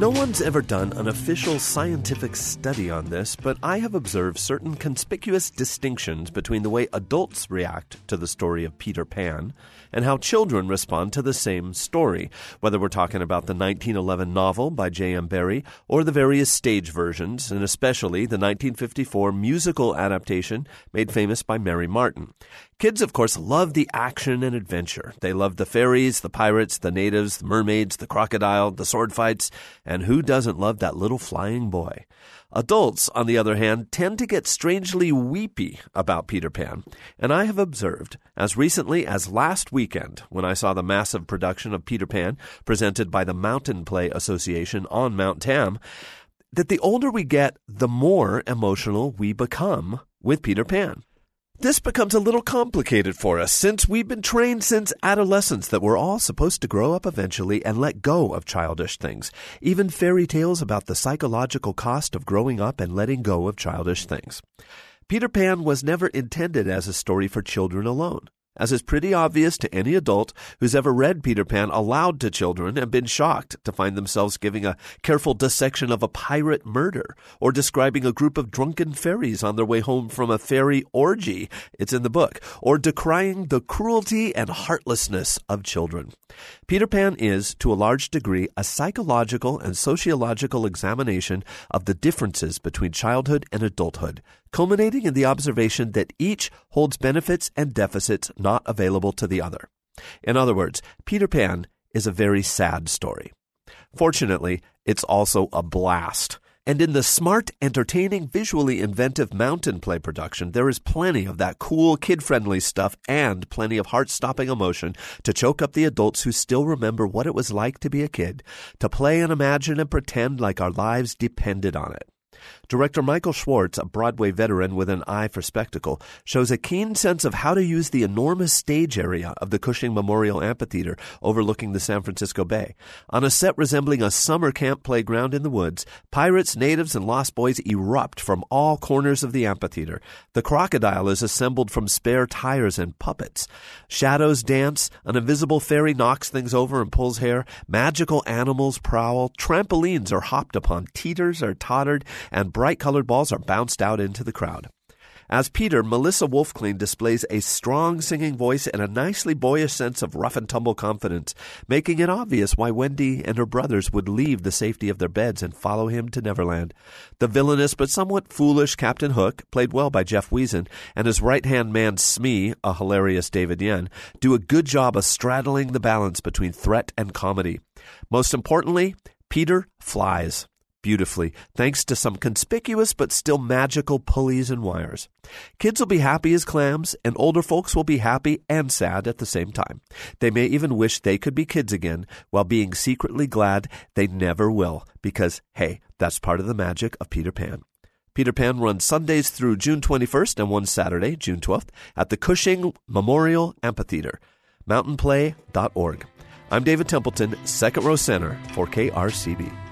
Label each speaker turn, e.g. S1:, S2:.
S1: No one's ever done an official scientific study on this, but I have observed certain conspicuous distinctions between the way adults react to the story of Peter Pan and how children respond to the same story, whether we're talking about the 1911 novel by J.M. Barrie or the various stage versions, and especially the 1954 musical adaptation made famous by Mary Martin. Kids, of course, love the action and adventure. They love the fairies, the pirates, the natives, the mermaids, the crocodile, the sword fights, and who doesn't love that little flying boy? Adults, on the other hand, tend to get strangely weepy about Peter Pan, and I have observed, as recently as last weekend, when I saw the massive production of Peter Pan presented by the Mountain Play Association on Mount Tam, that the older we get, the more emotional we become with Peter Pan. This becomes a little complicated for us since we've been trained since adolescence that we're all supposed to grow up eventually and let go of childish things. Even fairy tales about the psychological cost of growing up and letting go of childish things. Peter Pan was never intended as a story for children alone as is pretty obvious to any adult who's ever read Peter Pan aloud to children and been shocked to find themselves giving a careful dissection of a pirate murder or describing a group of drunken fairies on their way home from a fairy orgy. It's in the book. Or decrying the cruelty and heartlessness of children. Peter Pan is, to a large degree, a psychological and sociological examination of the differences between childhood and adulthood, culminating in the observation that each holds benefits and deficits not available to the other. In other words, Peter Pan is a very sad story. Fortunately, it's also a blast. And in the smart, entertaining, visually inventive mountain play production, there is plenty of that cool, kid friendly stuff and plenty of heart stopping emotion to choke up the adults who still remember what it was like to be a kid, to play and imagine and pretend like our lives depended on it. Director Michael Schwartz, a Broadway veteran with an eye for spectacle, shows a keen sense of how to use the enormous stage area of the Cushing Memorial Amphitheater overlooking the San Francisco Bay. On a set resembling a summer camp playground in the woods, pirates, natives, and lost boys erupt from all corners of the amphitheater. The crocodile is assembled from spare tires and puppets. Shadows dance, an invisible fairy knocks things over and pulls hair, magical animals prowl, trampolines are hopped upon, teeters are tottered, and bright colored balls are bounced out into the crowd. As Peter, Melissa WolfKlain displays a strong singing voice and a nicely boyish sense of rough and tumble confidence, making it obvious why Wendy and her brothers would leave the safety of their beds and follow him to Neverland. The villainous but somewhat foolish Captain Hook, played well by Jeff Weason, and his right hand man Smee, a hilarious David Yen, do a good job of straddling the balance between threat and comedy. Most importantly, Peter flies beautifully, thanks to some conspicuous but still magical pulleys and wires. Kids will be happy as clams, and older folks will be happy and sad at the same time. They may even wish they could be kids again, while being secretly glad they never will, because, hey, that's part of the magic of Peter Pan. Peter Pan runs Sundays through June 21st and one Saturday, June 12th, at the Cushing Memorial Amphitheater. MountainPlay.org. I'm David Templeton, second row center for KRCB.